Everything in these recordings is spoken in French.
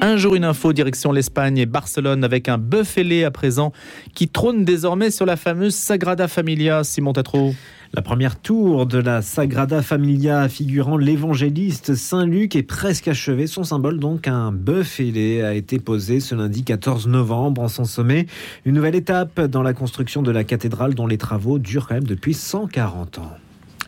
Un jour une info, direction l'Espagne et Barcelone avec un bœuf à présent qui trône désormais sur la fameuse Sagrada Familia, Simon Tatro. La première tour de la Sagrada Familia figurant l'évangéliste Saint Luc est presque achevée. Son symbole, donc un bœuf ailé, a été posé ce lundi 14 novembre en son sommet. Une nouvelle étape dans la construction de la cathédrale dont les travaux durent quand même depuis 140 ans.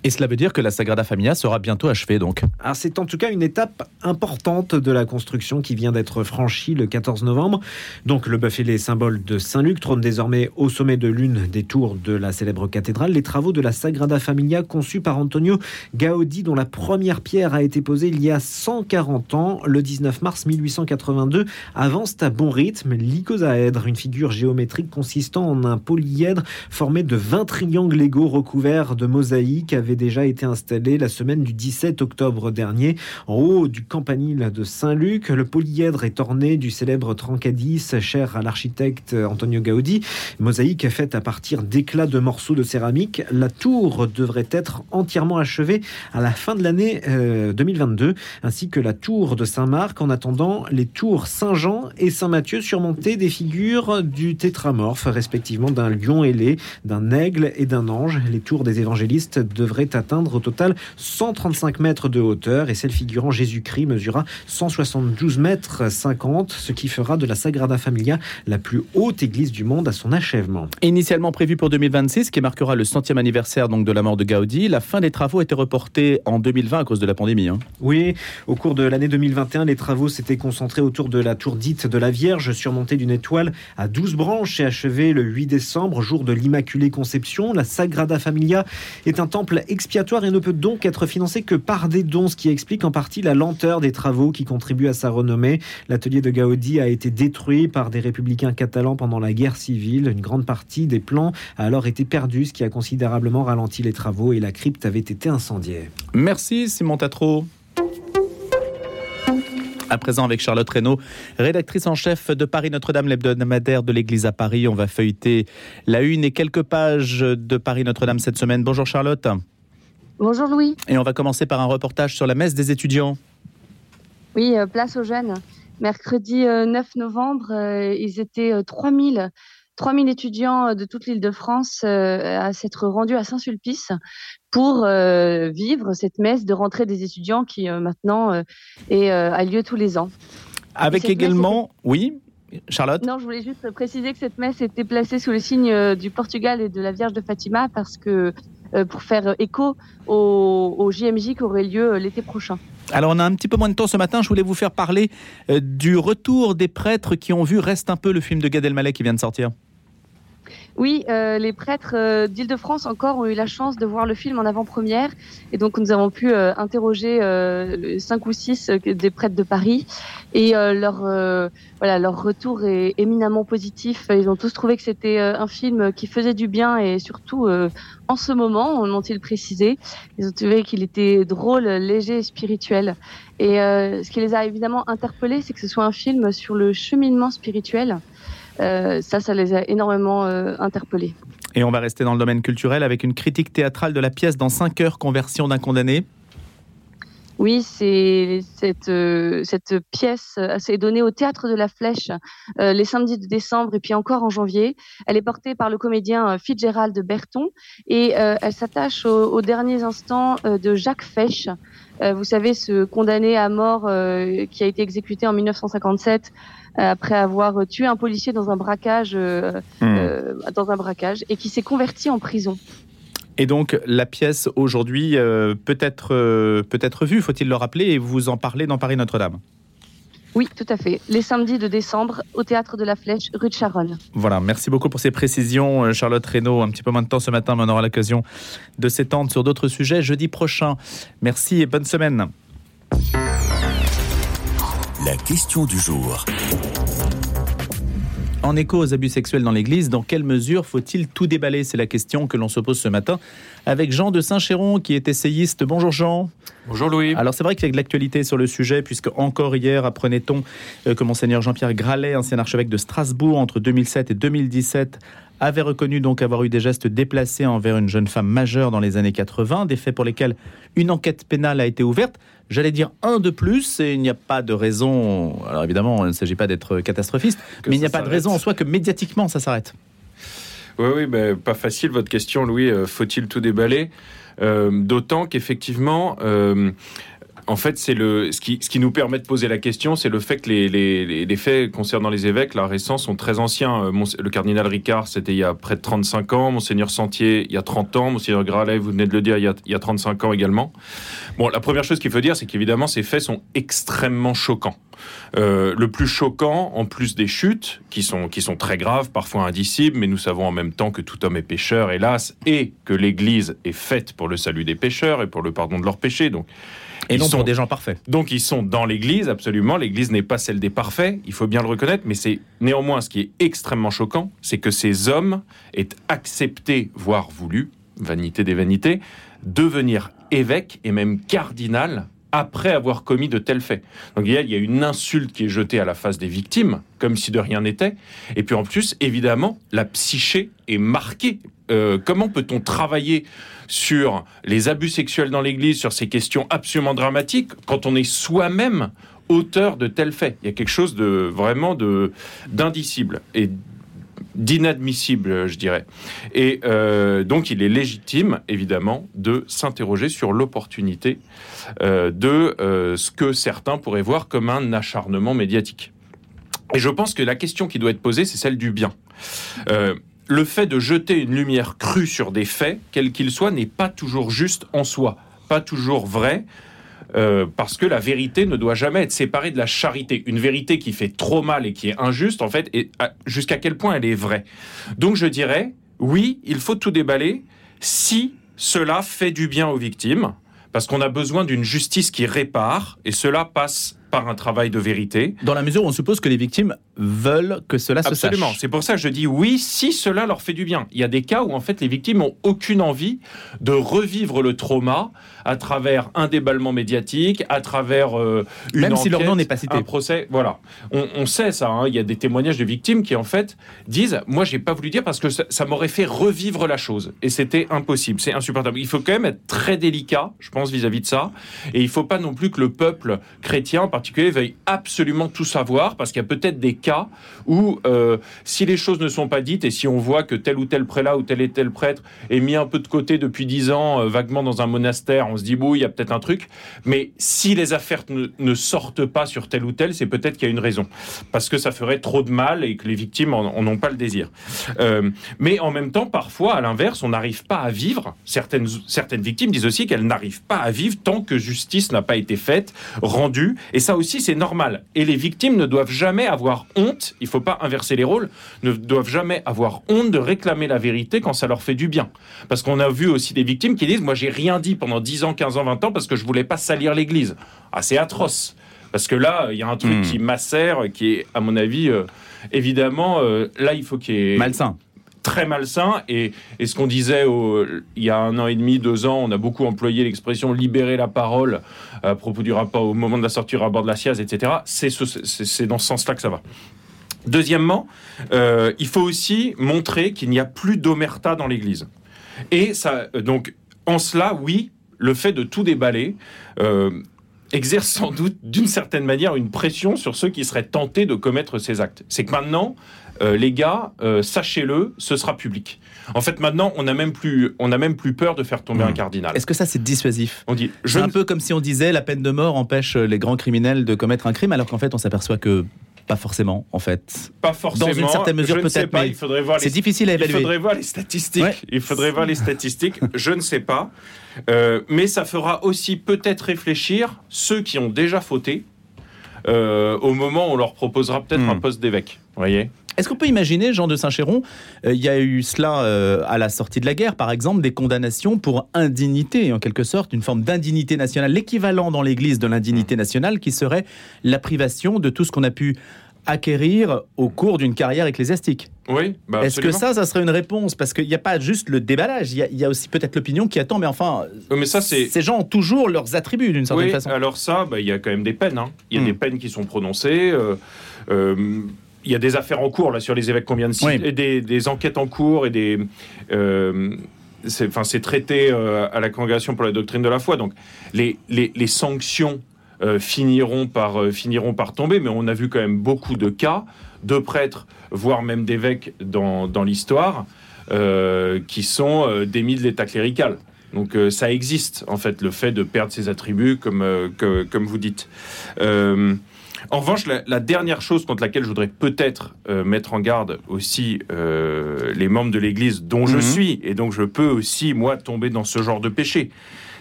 Et cela veut dire que la Sagrada Familia sera bientôt achevée donc. Ah, c'est en tout cas une étape importante de la construction qui vient d'être franchie le 14 novembre. Donc le bœuf les symbole de Saint-Luc, trône désormais au sommet de l'une des tours de la célèbre cathédrale. Les travaux de la Sagrada Familia conçus par Antonio Gaudi, dont la première pierre a été posée il y a 140 ans, le 19 mars 1882, avancent à bon rythme. L'icosaèdre, une figure géométrique consistant en un polyèdre formé de 20 triangles égaux recouverts de mosaïques avait déjà été installé la semaine du 17 octobre dernier en haut du campanile de Saint-Luc. Le polyèdre est orné du célèbre Trancadis, cher à l'architecte Antonio Gaudi. Mosaïque faite à partir d'éclats de morceaux de céramique. La tour devrait être entièrement achevée à la fin de l'année 2022, euh, ainsi que la tour de Saint-Marc. En attendant, les tours Saint-Jean et Saint-Mathieu surmontées des figures du tétramorphe, respectivement d'un lion ailé, d'un aigle et d'un ange. Les tours des évangélistes devraient atteindre au total 135 mètres de hauteur et celle figurant Jésus-Christ mesura 172 mètres 50, ce qui fera de la Sagrada Familia la plus haute église du monde à son achèvement. Initialement prévu pour 2026, qui marquera le centième anniversaire donc de la mort de Gaudi, la fin des travaux était reportée en 2020 à cause de la pandémie. Hein. Oui, au cours de l'année 2021, les travaux s'étaient concentrés autour de la tour dite de la Vierge, surmontée d'une étoile à 12 branches et achevée le 8 décembre, jour de l'Immaculée Conception. La Sagrada Familia est un temple expiatoire et ne peut donc être financé que par des dons, ce qui explique en partie la lenteur des travaux qui contribuent à sa renommée. L'atelier de Gaudi a été détruit par des républicains catalans pendant la guerre civile. Une grande partie des plans a alors été perdue, ce qui a considérablement ralenti les travaux et la crypte avait été incendiée. Merci Simon Tatro. À présent avec Charlotte Reynaud, rédactrice en chef de Paris Notre-Dame, l'hebdomadaire de l'Église à Paris. On va feuilleter la une et quelques pages de Paris Notre-Dame cette semaine. Bonjour Charlotte. Bonjour Louis. Et on va commencer par un reportage sur la messe des étudiants. Oui, euh, place aux jeunes. Mercredi 9 euh, novembre, euh, ils étaient 3000 3000 étudiants de toute l'île de France à s'être rendus à Saint-Sulpice pour vivre cette messe de rentrée des étudiants qui maintenant est, a lieu tous les ans. Avec également, oui, Charlotte Non, je voulais juste préciser que cette messe était placée sous le signe du Portugal et de la Vierge de Fatima parce que pour faire écho au, JMJ qui aurait lieu euh, l'été prochain. Alors on a un petit peu moins de temps ce matin, je voulais vous faire parler euh, du retour des prêtres qui ont vu Reste un peu le film de Gad Elmaleh qui vient de sortir. Oui, euh, les prêtres euh, d'Île-de-France encore ont eu la chance de voir le film en avant-première. Et donc, nous avons pu euh, interroger cinq ou six des prêtres de Paris. Et leur, voilà, leur retour est éminemment positif. Ils ont tous trouvé que c'était un film qui faisait du bien et surtout en ce moment, ont-ils précisé. Ils ont trouvé qu'il était drôle, léger et spirituel. Et ce qui les a évidemment interpellés, c'est que ce soit un film sur le cheminement spirituel. Euh, ça, ça les a énormément euh, interpellés. Et on va rester dans le domaine culturel avec une critique théâtrale de la pièce dans 5 heures, conversion d'un condamné. Oui, c'est cette, euh, cette pièce s'est donnée au théâtre de la Flèche les samedis de décembre et puis encore en janvier. Elle est portée par le comédien Fitzgerald Berton et elle s'attache aux, derniers instants de Jacques Fesch. vous savez, ce condamné à mort qui a été exécuté en 1957 euh, après avoir tué un policier dans un braquage, euh, hmm. euh, dans un braquage, et qui s'est converti en prison. Et donc la pièce aujourd'hui peut être peut être vue, faut-il le rappeler, et vous en parlez dans Paris Notre-Dame. Oui, tout à fait. Les samedis de décembre au théâtre de la Flèche, rue de Charonne. Voilà, merci beaucoup pour ces précisions, Charlotte Reynaud. Un petit peu moins de temps ce matin, mais on aura l'occasion de s'étendre sur d'autres sujets jeudi prochain. Merci et bonne semaine. La question du jour. En écho aux abus sexuels dans l'Église, dans quelle mesure faut-il tout déballer? C'est la question que l'on se pose ce matin avec Jean de Saint-Chéron qui est essayiste. Bonjour Jean. Bonjour Louis. Alors c'est vrai qu'il y a de l'actualité sur le sujet puisque encore hier apprenait-on euh, que monseigneur Jean-Pierre Gralet, ancien archevêque de Strasbourg entre 2007 et 2017, avait reconnu donc avoir eu des gestes déplacés envers une jeune femme majeure dans les années 80, des faits pour lesquels une enquête pénale a été ouverte. J'allais dire un de plus, et il n'y a pas de raison. Alors évidemment, il ne s'agit pas d'être catastrophiste, mais il n'y a pas de raison en soi que médiatiquement ça s'arrête. Oui, oui, pas facile votre question, Louis. Euh, faut-il tout déballer? Euh, D'autant qu'effectivement, euh, en fait, c'est le ce qui, ce qui nous permet de poser la question, c'est le fait que les, les, les, faits concernant les évêques, là récents, sont très anciens. Euh, le cardinal Ricard, c'était il y a près de 35 ans. Monseigneur Sentier, il y a 30 ans. Monseigneur Gralet, vous venez de le dire, il y a, il y a 35 ans également. Bon, la première chose qu'il faut dire, c'est qu'évidemment, ces faits sont extrêmement choquants. Euh, le plus choquant, en plus des chutes, qui sont, qui sont très graves, parfois indicibles, mais nous savons en même temps que tout homme est pécheur, hélas, et que l'Église est faite pour le salut des pécheurs et pour le pardon de leurs péchés. Donc, et non sont, pour des gens parfaits. Donc ils sont dans l'Église, absolument. L'Église n'est pas celle des parfaits, il faut bien le reconnaître, mais c'est néanmoins ce qui est extrêmement choquant, c'est que ces hommes aient accepté, voire voulu, vanité des vanités, devenir évêque et même cardinal après avoir commis de tels faits. Donc il y, a, une insulte qui est jetée à la face des victimes, comme si de rien n'était. Et puis en plus, évidemment, la psyché est marquée. Euh, comment peut-on travailler sur les abus sexuels dans l'Église, sur ces questions absolument dramatiques, quand on est soi-même auteur de tels faits? Il y a quelque chose de vraiment d'indicible et d'inadmissible, je dirais. Et euh, donc, il est légitime, évidemment, de s'interroger sur l'opportunité euh, de euh, ce que certains pourraient voir comme un acharnement médiatique. Et je pense que la question qui doit être posée, c'est celle du bien le fait de jeter une lumière crue sur des faits, quels qu'ils soient, n'est pas toujours juste en soi, pas toujours vrai. Euh, parce que la vérité ne doit jamais être séparée de la charité. Une vérité qui fait trop mal et qui est injuste, en fait, et jusqu'à quel point elle est vraie. Donc je dirais, oui, il faut tout déballer si cela fait du bien aux victimes, parce qu'on a besoin d'une justice qui répare, et cela passe par un travail de vérité. Dans la mesure où on suppose que les victimes veulent que cela se sache. Absolument. C'est pour ça que je dis oui si cela leur fait du bien. Il y a des cas où en fait les victimes n'ont aucune envie de revivre le trauma à travers un déballement médiatique, à travers euh, une Même enquête, si leur nom n'est pas cité. un procès. Voilà. On, sait ça. Hein. Il y a des témoignages de victimes qui en fait disent moi j'ai pas voulu dire parce que ça, ça m'aurait fait revivre la chose et c'était impossible. C'est insupportable. Il faut quand même être très délicat, je pense vis-à-vis de ça. Et il faut pas non plus que le peuple chrétien, particulier veuille absolument tout savoir, parce qu'il y a peut-être des cas où, euh, si les choses ne sont pas dites et si on voit que tel ou tel prélat ou tel et tel prêtre est mis un peu de côté depuis dix ans, euh, vaguement dans un monastère, on se dit, bon, il y a peut-être un truc. Mais si les affaires ne, sortent pas sur tel ou tel, c'est peut-être qu'il y a une raison. Parce que ça ferait trop de mal et que les victimes en, ont pas le désir. Euh, mais en même temps, parfois, à l'inverse, on n'arrive pas à vivre. Certaines, certaines victimes disent aussi qu'elles n'arrivent pas à vivre tant que justice n'a pas été faite, rendue. Et ça, aussi, c'est normal. Et les victimes ne doivent jamais avoir honte, il ne faut pas inverser les rôles, ne doivent jamais avoir honte de réclamer la vérité quand ça leur fait du bien. Parce qu'on a vu aussi des victimes qui disent, moi j'ai rien dit pendant 10 ans, 15 ans, 20 ans parce que je voulais pas salir l'Église. Ah, c'est atroce. Parce que là, il y a un truc hmm. qui macère, qui est, à mon avis, euh, évidemment, euh, là, il faut qu'il y ait... Malsain très malsain. Et, ce qu'on disait il y a un an et demi, deux ans, on a beaucoup employé l'expression libérer la parole à propos du rapport au moment de la sortie à bord de la SIAZ, etc. C'est dans ce sens-là que ça va. Deuxièmement, euh, il faut aussi montrer qu'il n'y a plus d'omerta dans l'Église. Et ça, donc, en cela, oui, le fait de tout déballer euh, exerce sans doute d'une certaine manière une pression sur ceux qui seraient tentés de commettre ces actes. C'est que maintenant, euh, les gars, euh, sachez-le, ce sera public. En fait, maintenant, on n'a même plus, on a même plus peur de faire tomber un hmm. cardinal. Est-ce que ça, c'est dissuasif? On dit. C'est un peu comme si on disait la peine de mort empêche les grands criminels de commettre un crime, alors qu'en fait, on s'aperçoit que pas forcément, en fait. Pas forcément. Dans une certaine mesure, peut-être, mais c'est difficile à évaluer. Il faudrait voir les statistiques. Il faudrait voir les statistiques. Je ne sais pas. Euh, mais ça fera aussi peut-être réfléchir ceux qui ont déjà fauté euh, au moment où on leur proposera peut-être un hmm. poste d'évêque. voyez est-ce qu'on peut imaginer, Jean de Saint-Chéron, euh, il y a eu cela à la sortie de la guerre, par exemple, des condamnations pour indignité, en quelque sorte, une forme d'indignité nationale, l'équivalent dans l'Église de l'indignité nationale, qui serait la privation de tout ce qu'on a pu acquérir au cours d'une carrière ecclésiastique? Oui, bah Est-ce que ça, ça serait une réponse? Parce qu'il n'y a pas juste le déballage, il y a, aussi peut-être l'opinion qui attend, mais enfin, mais ça, ces gens ont toujours leurs attributs d'une certaine oui, façon. Alors ça, bah, il y a quand même des peines. Hein. Il y a hmm. des peines qui sont prononcées. Euh, euh, il y a des affaires en cours là sur les évêques qu'on vient de Oui. et des, des enquêtes en cours et des. euh, c'est enfin, c'est traité euh, à la congrégation pour la doctrine de la foi. Donc les, les, les sanctions euh, finiront, par, finiront par tomber, mais on a vu quand même beaucoup de cas de prêtres, voire même d'évêques dans, dans l'histoire, qui sont démis de l'état clérical. Donc ça existe, en fait, le fait de perdre ses attributs, comme, que- comme vous dites. En revanche, la, la dernière chose contre laquelle je voudrais peut-être euh, mettre en garde aussi euh, les membres de l'Église dont je Mhm. suis, et donc je peux aussi, moi, tomber dans ce genre de péché,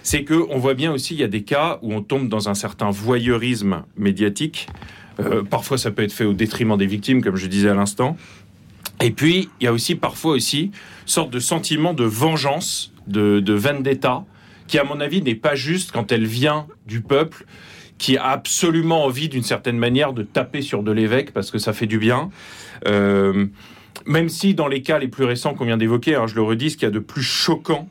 c'est que on voit bien aussi, il y a des cas où on tombe dans un certain voyeurisme médiatique. Euh, parfois, ça peut être fait au détriment des victimes, comme je disais à l'instant. Et puis, il y a aussi parfois aussi sorte de sentiment de vengeance, de, de vendetta, qui, à mon avis, n'est pas juste quand elle vient du peuple, qui a absolument envie, d'une certaine manière, de taper sur de l'évêque parce que ça fait du bien. Euh, même si, dans les cas les plus récents qu'on vient d'évoquer, hein, je le redis, ce qu'il y a de plus choquant,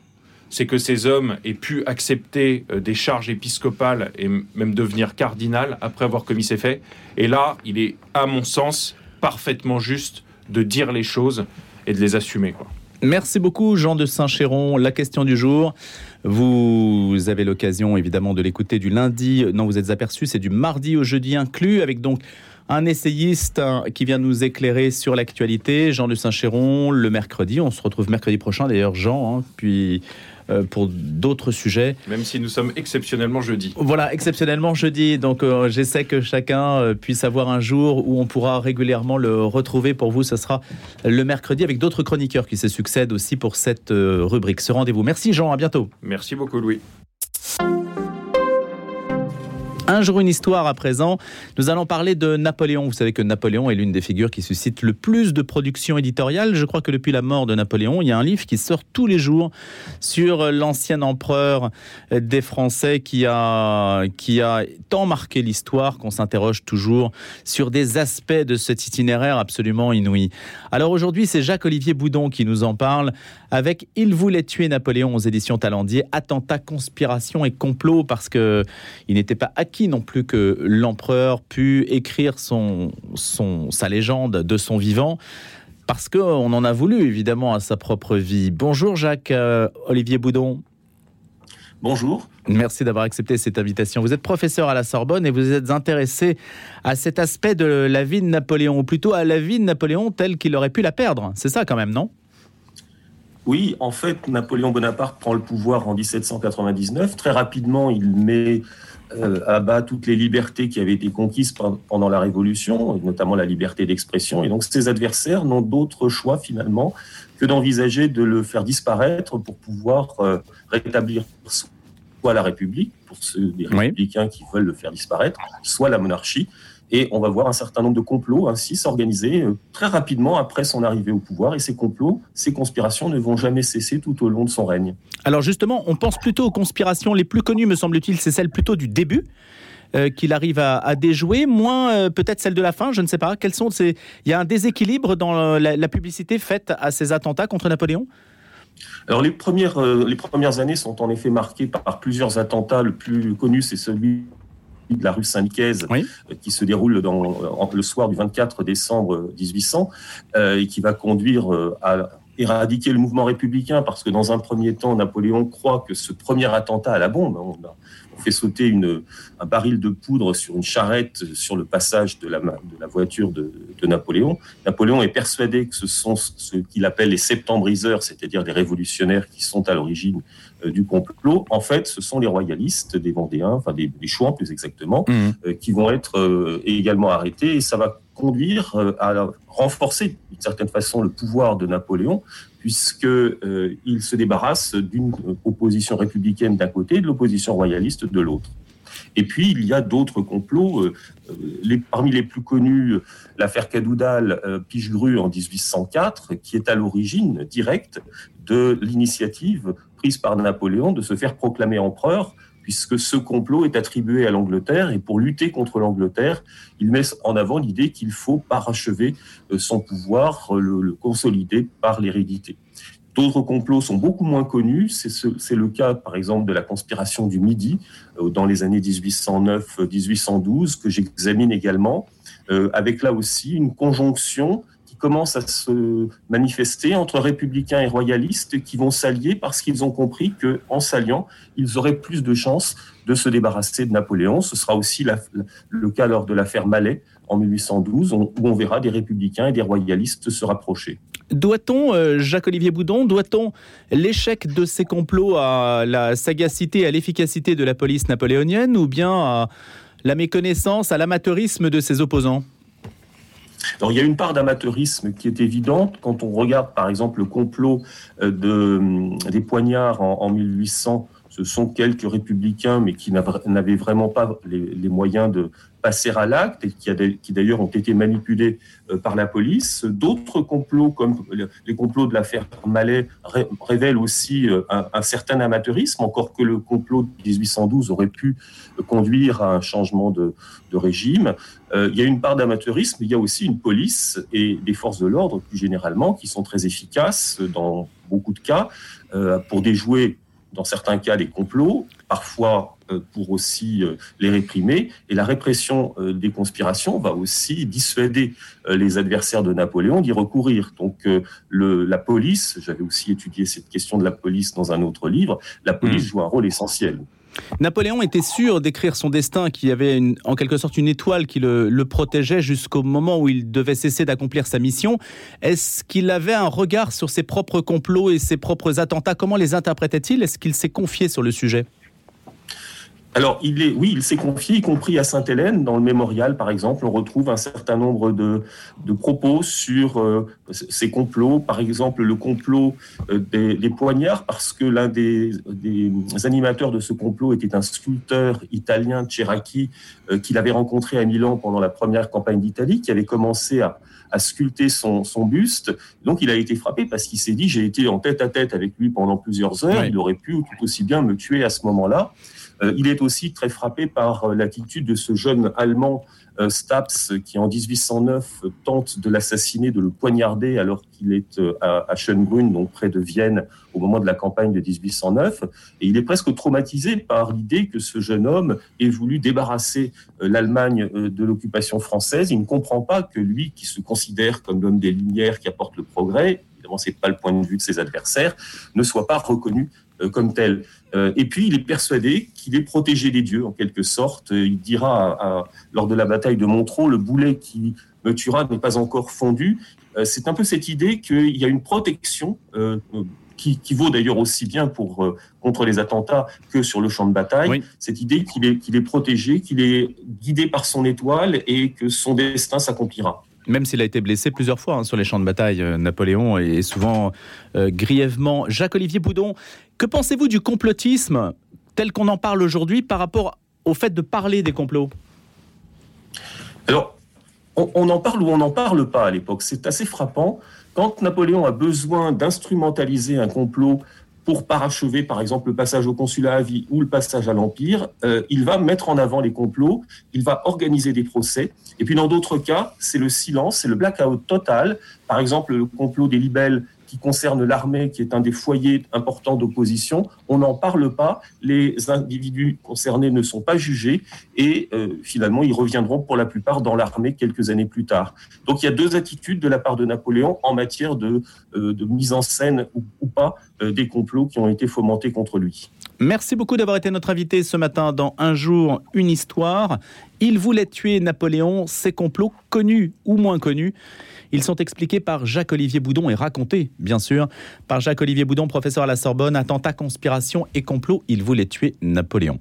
c'est que ces hommes aient pu accepter euh, des charges épiscopales et même devenir cardinal après avoir commis ces faits. Et là, il est, à mon sens, parfaitement juste de dire les choses et de les assumer. Merci beaucoup, Jean de Saint-Chéron. La question du jour. Vous avez l'occasion évidemment de l'écouter du lundi. Non, vous êtes aperçu, c'est du mardi au jeudi inclus, avec donc un essayiste hein, qui vient nous éclairer sur l'actualité, Jean de Saint-Chéron, le mercredi. On se retrouve mercredi prochain, d'ailleurs, Jean, hein, puis pour d'autres sujets. Même si nous sommes exceptionnellement jeudi. Voilà, exceptionnellement jeudi. Donc, euh, j'essaie que chacun euh, puisse avoir un jour où on pourra régulièrement le retrouver. Pour vous, ce sera le mercredi avec d'autres chroniqueurs qui se succèdent aussi pour cette euh, rubrique, ce rendez-vous. Merci Jean, à bientôt. Merci beaucoup, Louis. Un jour une histoire à présent. Nous allons parler de Napoléon. Vous savez que Napoléon est l'une des figures qui suscite le plus de production éditoriale. Je crois que depuis la mort de Napoléon, il y a un livre qui sort tous les jours sur l'ancien empereur des Français qui a, qui a tant marqué l'histoire qu'on s'interroge toujours sur des aspects de cet itinéraire absolument inouï. Alors aujourd'hui, c'est Jacques-Olivier Boudon qui nous en parle avec Il voulait tuer Napoléon aux éditions Talendier, attentat, conspiration et complot parce que il n'était pas acquis non plus que l'empereur pût écrire son, son, sa légende de son vivant. Parce qu'on en a voulu, évidemment, à sa propre vie. Bonjour Jacques euh, Olivier Boudon. Bonjour. Merci d'avoir accepté cette invitation. Vous êtes professeur à la Sorbonne et vous êtes intéressé à cet aspect de la vie de Napoléon, ou plutôt à la vie de Napoléon telle qu'il aurait pu la perdre. C'est ça quand même, non? Oui, en fait, Napoléon Bonaparte prend le pouvoir en 1799. Très rapidement, il met euh, à bas toutes les libertés qui avaient été conquises pe- pendant la Révolution, et notamment la liberté d'expression. Et donc, ses adversaires n'ont d'autre choix finalement que d'envisager de le faire disparaître pour pouvoir euh, rétablir soit la République, pour ceux des Oui. républicains qui veulent le faire disparaître, soit la monarchie. Et on va voir un certain nombre de complots ainsi s'organiser euh, très rapidement après son arrivée au pouvoir. Et ces complots, ces conspirations ne vont jamais cesser tout au long de son règne. Alors justement, on pense plutôt aux conspirations les plus connues, me semble-t-il, c'est celle plutôt du début. euh, qu'il arrive à, à déjouer, moins euh, peut-être celle de la fin, je ne sais pas. Quels sont ces... Il y a un déséquilibre dans la, la publicité faite à ces attentats contre Napoléon? Alors les premières, euh, les premières années sont en effet marquées par, par plusieurs attentats. Le plus connu, c'est celui de la rue Saint-Nicaise, Oui. euh, qui se déroule dans, en- le soir du 24 décembre 1800, euh, et qui va conduire euh, à éradiquer le mouvement républicain, parce que dans un premier temps, Napoléon croit que ce premier attentat à la bombe, hein, on, fait sauter une, un baril de poudre sur une charrette sur le passage de la, ma- de la voiture de, de Napoléon. Napoléon est persuadé que ce sont ce qu'il appelle les septembriseurs, c'est-à-dire des révolutionnaires qui sont à l'origine euh, du complot. En fait, ce sont les royalistes des Vendéens, enfin des, des Chouans plus exactement, euh, qui vont être euh, également arrêtés et ça va conduire euh, à renforcer d'une certaine façon le pouvoir de Napoléon puisque euh, il se débarrasse d'une opposition républicaine d'un côté et de l'opposition royaliste de l'autre. Et puis il y a d'autres complots, euh, euh, les, parmi les plus connus, euh, l'affaire Cadoudal euh, en 1804, qui est à l'origine directe de l'initiative prise par Napoléon de se faire proclamer empereur puisque ce complot est attribué à l'Angleterre et pour lutter contre l'Angleterre, il met en avant l'idée qu'il faut parachever euh, son pouvoir, euh, le, consolider par l'hérédité. D'autres complots sont beaucoup moins connus. C'est ce- c'est le cas, par exemple, de la conspiration du Midi euh, dans les années 1809-1812 que j'examine également. avec là aussi une conjonction commence à se manifester entre républicains et royalistes qui vont s'allier parce qu'ils ont compris que en s'alliant, ils auraient plus de chances de se débarrasser de Napoléon. Ce sera aussi le cas lors de l'affaire Malais en 1812, où on verra des républicains et des royalistes se rapprocher. Doit-on, euh, Jacques-Olivier Boudon, doit-on l'échec de ces complots à la sagacité, à l'efficacité de la police napoléonienne ou bien à la méconnaissance, à l'amateurisme de ses opposants? Alors, il y a une part d'amateurisme qui est évidente. Quand on regarde par exemple le complot euh, de, des poignards en, en 1800 ce sont quelques républicains, mais qui n'avaient vraiment pas les, moyens de passer à l'acte et qui, d'ailleurs ont été manipulés euh, par la police. D'autres complots, comme les complots de l'affaire Malais, révèlent aussi euh, un, certain amateurisme, encore que le complot de 1812 aurait pu conduire à un changement de, régime. Euh, il y a une part d'amateurisme, il y a aussi une police et des forces de l'ordre, plus généralement, qui sont très efficaces dans beaucoup de cas pour déjouer dans certains cas des complots, parfois euh, pour aussi euh, les réprimer. Et la répression euh, des conspirations va aussi dissuader les adversaires de Napoléon d'y recourir. Donc le, la police, j'avais aussi étudié cette question de la police dans un autre livre, la police hmm. joue un rôle essentiel. Napoléon était sûr d'écrire son destin, qu'il y avait en quelque sorte une étoile qui le, protégeait jusqu'au moment où il devait cesser d'accomplir sa mission. Est-ce qu'il avait un regard sur ses propres complots et ses propres attentats? Comment les interprétait-il? Est-ce qu'il s'est confié sur le sujet? Alors, il est, oui, il s'est confié, y compris à Sainte-Hélène, dans le mémorial, par exemple, on retrouve un certain nombre de, propos sur euh, ces complots, par exemple le complot euh, des, poignards, parce que l'un des, animateurs de ce complot était un sculpteur italien, Cheraki, euh, qu'il avait rencontré à Milan pendant la première campagne d'Italie, qui avait commencé à, sculpter son, buste. Donc, il a été frappé parce qu'il s'est dit, j'ai été en tête à tête avec lui pendant plusieurs heures, il aurait pu tout aussi bien me tuer à ce moment-là. Euh, il est aussi très frappé par euh, l'attitude de ce jeune Allemand euh, Staps qui en 1809 tente de l'assassiner, de le poignarder alors qu'il est à Schönbrunn, donc près de Vienne, au moment de la campagne de 1809. Et il est presque traumatisé par l'idée que ce jeune homme ait voulu débarrasser l'Allemagne de l'occupation française. Il ne comprend pas que lui, qui se considère comme l'homme des Lumières qui apporte le progrès, évidemment c'est pas le point de vue de ses adversaires, ne soit pas reconnu comme tel. Euh, et puis, il est persuadé qu'il est protégé des dieux, en quelque sorte. Il dira lors de la bataille de Montreux, le boulet qui me tuera n'est pas encore fondu. Euh, c'est un peu cette idée qu'il y a une protection qui, vaut d'ailleurs aussi bien pour, contre les attentats que sur le champ de bataille. Cette idée qu'il est, qu'il est protégé, qu'il est guidé par son étoile et que son destin s'accomplira même s'il a été blessé plusieurs fois hein, sur les champs de bataille, Napoléon, est souvent grièvement. Jacques-Olivier Boudon, que pensez-vous du complotisme tel qu'on en parle aujourd'hui par rapport au fait de parler des complots? Alors, on, en parle ou on n'en parle pas à l'époque. C'est assez frappant. Quand Napoléon a besoin d'instrumentaliser un complot pour parachever, par exemple, le passage au consulat à vie ou le passage à l'Empire, euh, il va mettre en avant les complots, il va organiser des procès. Et puis, dans d'autres cas, c'est le silence, c'est le blackout total. Par exemple, le complot des libelles qui concerne l'armée, qui est un des foyers importants d'opposition, on n'en parle pas, les individus concernés ne sont pas jugés et euh, finalement ils reviendront pour la plupart dans l'armée quelques années plus tard. Donc il y a deux attitudes de la part de Napoléon en matière de, euh, mise en scène ou, pas euh, des complots qui ont été fomentés contre lui. Merci beaucoup d'avoir été notre invité ce matin dans Un jour, une histoire. Il voulait tuer Napoléon, ces complots connus ou moins connus. Ils sont expliqués par Jacques-Olivier Boudon et racontés, bien sûr, par Jacques-Olivier Boudon, professeur à la Sorbonne, attentat, conspiration et complot. Il voulait tuer Napoléon.